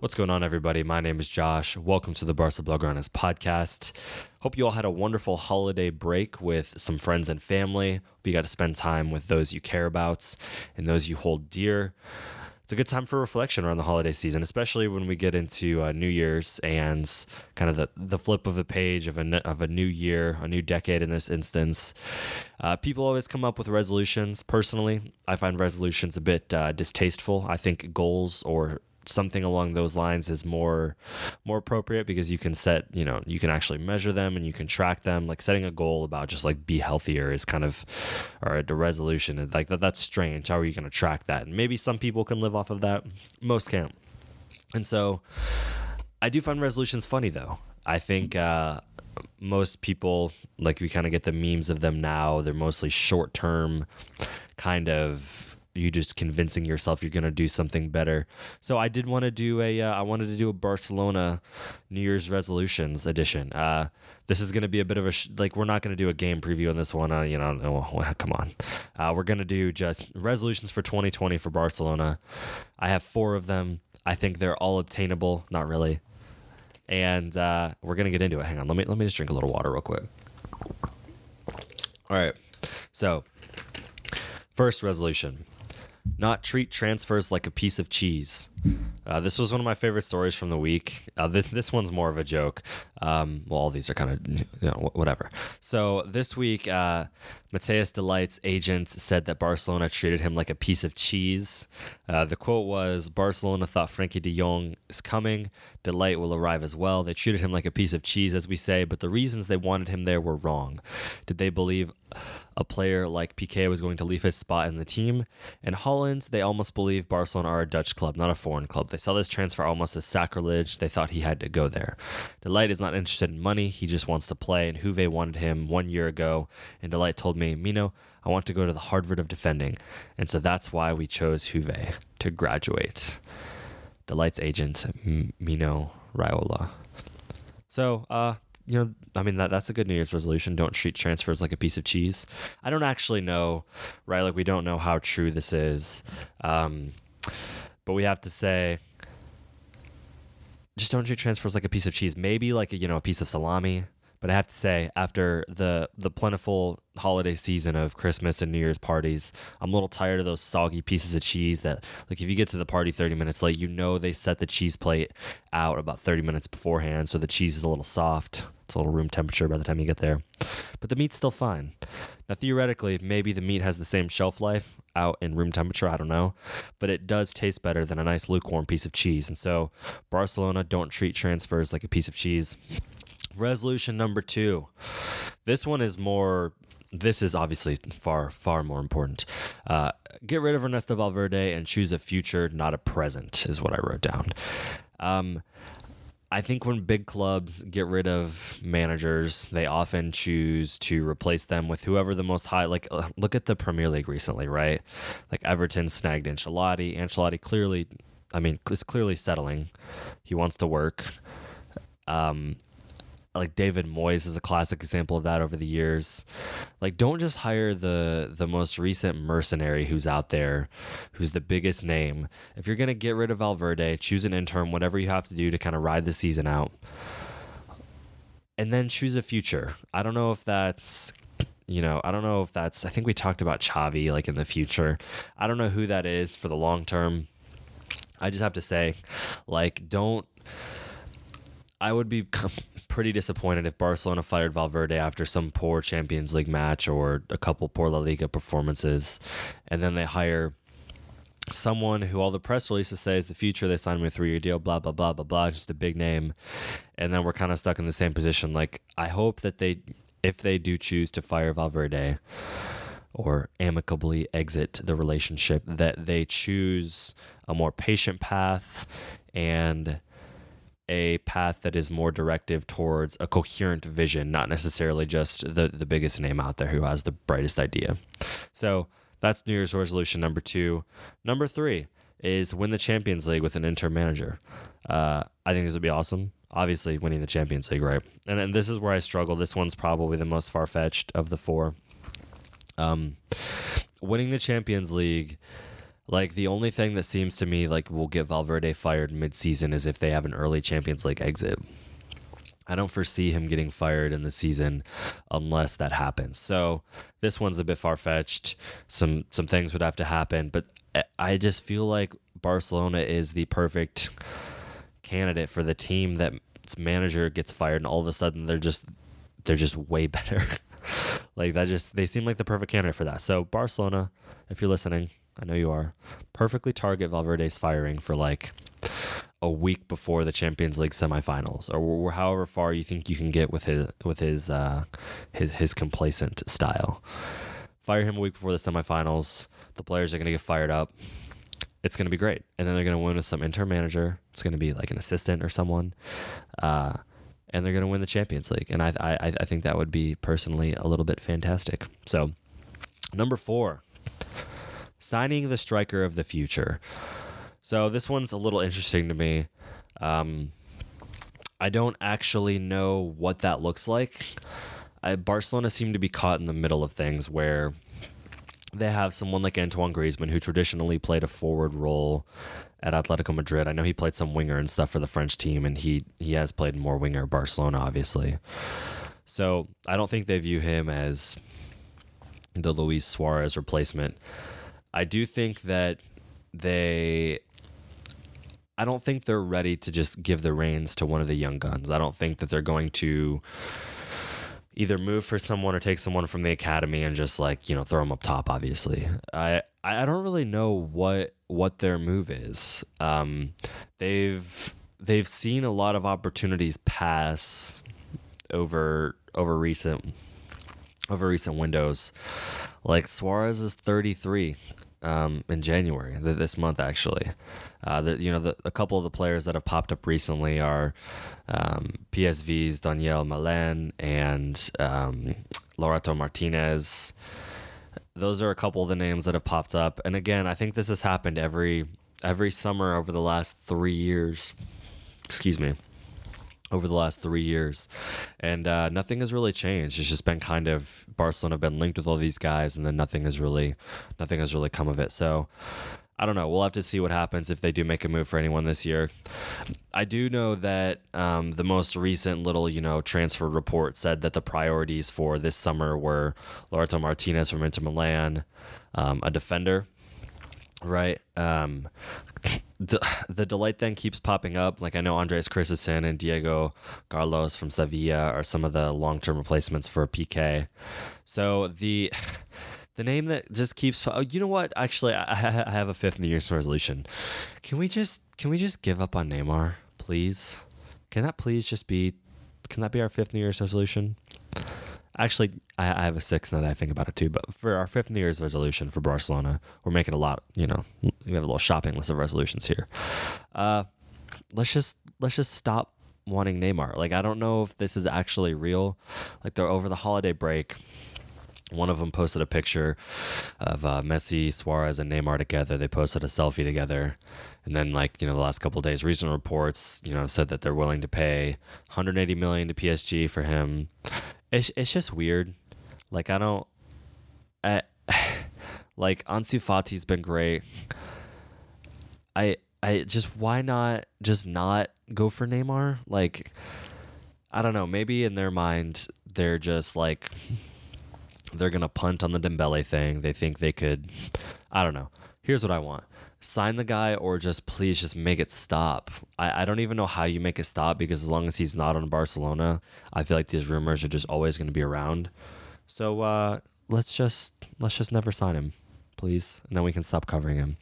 What's going on, everybody? My name is Josh. Welcome to the Barca Blaugranes podcast. Hope you all had a wonderful holiday break with some friends and family. Hope you got to spend time with those you care about and those you hold dear. It's a good time for reflection around the holiday season, especially when we get into uh, New Year's and kind of the, the flip of the page of a, of a new year, a new decade in this instance. Uh, people always come up with resolutions. Personally, I find resolutions a bit uh, distasteful. I think goals or something along those lines is more more appropriate because you can set you know you can actually measure them and you can track them. Like setting a goal about just like be healthier is kind of or the resolution and like that that's strange. How are you going to track that? And maybe some people can live off of that. Most can't. And so i do find resolutions funny though. I think uh most people like we kind of get the memes of them now. They're mostly short term kind of you just convincing yourself you're going to do something better. So I did want to do a uh, I wanted to do a Barcelona New Year's resolutions edition. Uh, this is going to be a bit of a sh- like we're not going to do a game preview on this one. Uh, you know, oh, come on. Uh, we're going to do just resolutions for 2020 for Barcelona. I have four of them. I think they're all obtainable. Not really. And uh, we're to get into it. Hang on. Let me let me just drink a little water real quick. All right. So, first resolution not treat transfers like a piece of cheese. Uh, this was one of my favorite stories from the week. Uh, this, this one's more of a joke. Um, well, all these are kind of you know, whatever. So this week, uh, Matthijs de Ligt's agent said that Barcelona treated him like a piece of cheese. Uh, the quote was Barcelona thought Frenkie de Jong is coming. de Ligt will arrive as well. They treated him like a piece of cheese, as we say, but the reasons they wanted him there were wrong. Did they believe a player like Piqué was going to leave his spot in the team? In Holland, they almost believe Barcelona are a Dutch club, not a foreign club. They saw this transfer almost as sacrilege. They thought he had to go there. de Ligt is not interested in money. He just wants to play, and Juve wanted him one year ago, and De Ligt told me, Mino, I want to go to the Harvard of defending. And so that's why we chose Juve to graduate. de Ligt's agent, Mino Raiola. So, uh, you know, I mean that that's a good New Year's resolution. Don't treat transfers like a piece of cheese. I don't actually know, right? Like we don't know how true this is, um, but we have to say, just don't treat transfers like a piece of cheese. Maybe like you know a piece of salami. But I have to say, after the the plentiful holiday season of Christmas and New Year's parties, I'm a little tired of those soggy pieces of cheese that, like, if you get to the party 30 minutes late, you know they set the cheese plate out about 30 minutes beforehand, so the cheese is a little soft. It's a little room temperature by the time you get there. But the meat's still fine. Now, theoretically, maybe the meat has the same shelf life out in room temperature. I don't know. But it does taste better than a nice lukewarm piece of cheese. And so, Barcelona don't treat transfers like a piece of cheese. Resolution number two. This one is more. This is obviously far, far more important. Uh, get rid of Ernesto Valverde and choose a future, not a present, is what I wrote down. Um, I think when big clubs get rid of managers, they often choose to replace them with whoever the most high. Like, uh, look at the Premier League recently, right? Like Everton snagged Ancelotti. Ancelotti clearly, I mean, is clearly settling. He wants to work. Um, like David Moyes is a classic example of that over the years. Like don't just hire the the most recent mercenary who's out there, who's the biggest name. If you're going to get rid of Valverde, choose an intern, whatever you have to do to kind of ride the season out. And then choose a future. I don't know if that's you know, I don't know if that's I think we talked about Xavi like in the future. I don't know who that is for the long term. I just have to say like don't I would be pretty disappointed if Barcelona fired Valverde after some poor Champions League match or a couple poor La Liga performances, and then they hire someone who all the press releases say is the future. They signed him a three year deal, blah, blah, blah, blah, blah, just a big name. And then we're kind of stuck in the same position. Like, I hope that they, if they do choose to fire Valverde or amicably exit the relationship, that they choose a more patient path and a path that is more directive towards a coherent vision, not necessarily just the, the biggest name out there who has the brightest idea. So, that's New Year's resolution number two. Number three is win the Champions League with an interim manager. Uh, I think this would be awesome. Obviously, winning the Champions League, right? And, and this is where I struggle. This one's probably the most far fetched of the four. Um, winning the Champions League, like the only thing that seems to me like will get Valverde fired mid-season is if they have an early Champions League exit. I don't foresee him getting fired in the season unless that happens. So this one's a bit far fetched. Some some things would have to happen, but I just feel like Barcelona is the perfect candidate for the team that its manager gets fired and all of a sudden they're just they're just way better. like that just they seem like the perfect candidate for that. So Barcelona, if you're listening, I know you are, perfectly target Valverde's firing for like a week before the Champions League semifinals, or however far you think you can get with his with his uh, his his complacent style. Fire him a week before the semifinals. The players are going to get fired up. It's going to be great, and then they're going to win with some interim manager. It's going to be like an assistant or someone, uh, and they're going to win the Champions League. And I, I I think that would be personally a little bit fantastic. So, number four, signing the striker of the future. So this one's a little interesting to me. Um, I don't actually know what that looks like. I, Barcelona seem to be caught in the middle of things where they have someone like Antoine Griezmann who traditionally played a forward role at Atletico Madrid. I know he played some winger and stuff for the French team, and he he has played more winger Barcelona, obviously. So I don't think they view him as the Luis Suarez replacement. I do think that they I don't think they're ready to just give the reins to one of the young guns. I don't think that they're going to either move for someone or take someone from the academy and just like you know throw them up top. Obviously, I I don't really know what what their move is. Um, they've they've seen a lot of opportunities pass over over recent over recent windows. Like Suarez is 33 um, in January this month actually. Uh, the, you know, the, a couple of the players that have popped up recently are um, PSV's Donyell Malen and um, Lautaro Martinez. Those are a couple of the names that have popped up. And again, I think this has happened every every summer over the last three years. Excuse me over the last three years, and uh, nothing has really changed. It's just been kind of Barcelona have been linked with all these guys, and then nothing has really, nothing has really come of it. So I don't know. We'll have to see what happens if they do make a move for anyone this year. I do know that um, the most recent little, you know, transfer report said that the priorities for this summer were Lautaro Martinez from Inter Milan, um, a defender, right? Um, the, the delight then keeps popping up. Like I know Andreas Christensen and Diego Carlos from Sevilla are some of the long term replacements for Piqué. So the the name that just keeps. Oh, you know what? Actually, I, I have a fifth New Year's resolution. Can we just can we just give up on Neymar, please? Can that please just be? Can that be our fifth New Year's resolution? Actually, I, I have a sixth now that I think about it too. But for our fifth New Year's resolution for Barcelona, we're making a lot. You know, we have a little shopping list of resolutions here. Uh, let's just let's just stop wanting Neymar. Like I don't know if this is actually real. Like they're over the holiday break one of them posted a picture of uh, Messi, Suarez, and Neymar together. They posted a selfie together, and then like you know the last couple days, recent reports you know said that they're willing to pay 180 million to PSG for him. It's it's just weird. Like I don't, I, like Ansu Fati's been great. I I just why not just not go for Neymar? Like I don't know. Maybe in their mind they're just like they're to punt on the Dembele thing. They think they could, I don't know. Here's what I want sign the guy or just please just make it stop. I, I don't even know how you make it stop because as long as he's not on Barcelona, I feel like these rumors are just always going to be around. So uh, let's just let's just never sign him, please, and then we can stop covering him.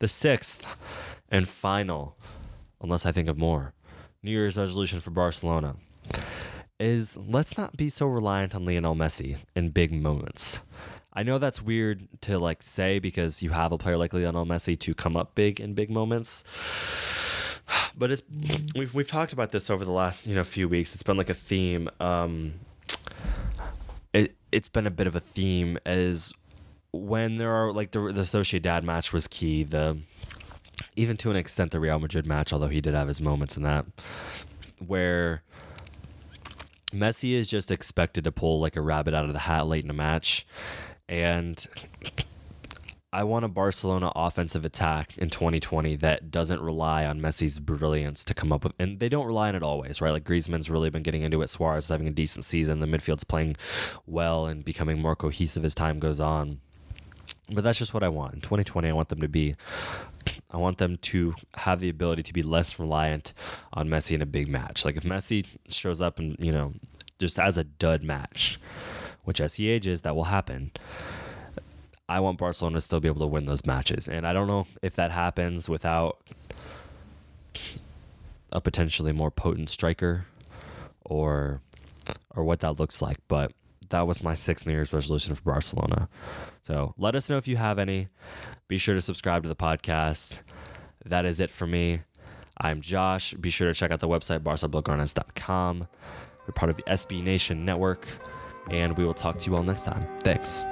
The sixth and final, unless I think of more, New Year's resolution for Barcelona is let's not be so reliant on Lionel Messi in big moments. I know that's weird to like say because you have a player like Lionel Messi to come up big in big moments. But it's we've we've talked about this over the last, you know, few weeks. It's been like a theme um it it's been a bit of a theme as when there are like the the Sociedad match was key, the even to an extent the Real Madrid match, although he did have his moments in that where Messi is just expected to pull like a rabbit out of the hat late in a match. And I want a Barcelona offensive attack in 2020 that doesn't rely on Messi's brilliance to come up with, and they don't rely on it always, right? Like Griezmann's really been getting into it. Suarez having a decent season. The midfield's playing well and becoming more cohesive as time goes on. But that's just what I want. In 2020, I want them to be I want them to have the ability to be less reliant on Messi in a big match. Like if Messi shows up and, you know, just as a dud match, which as he ages, that will happen. I want Barcelona to still be able to win those matches. And I don't know if that happens without a potentially more potent striker or or what that looks like, but that was my sixth New Year's resolution for Barcelona. So let us know if you have any. Be sure to subscribe to the podcast. That is it for me. I'm Josh. Be sure to check out the website, barcablaugranes.com. We're part of the SB Nation Network, and we will talk to you all next time. Thanks.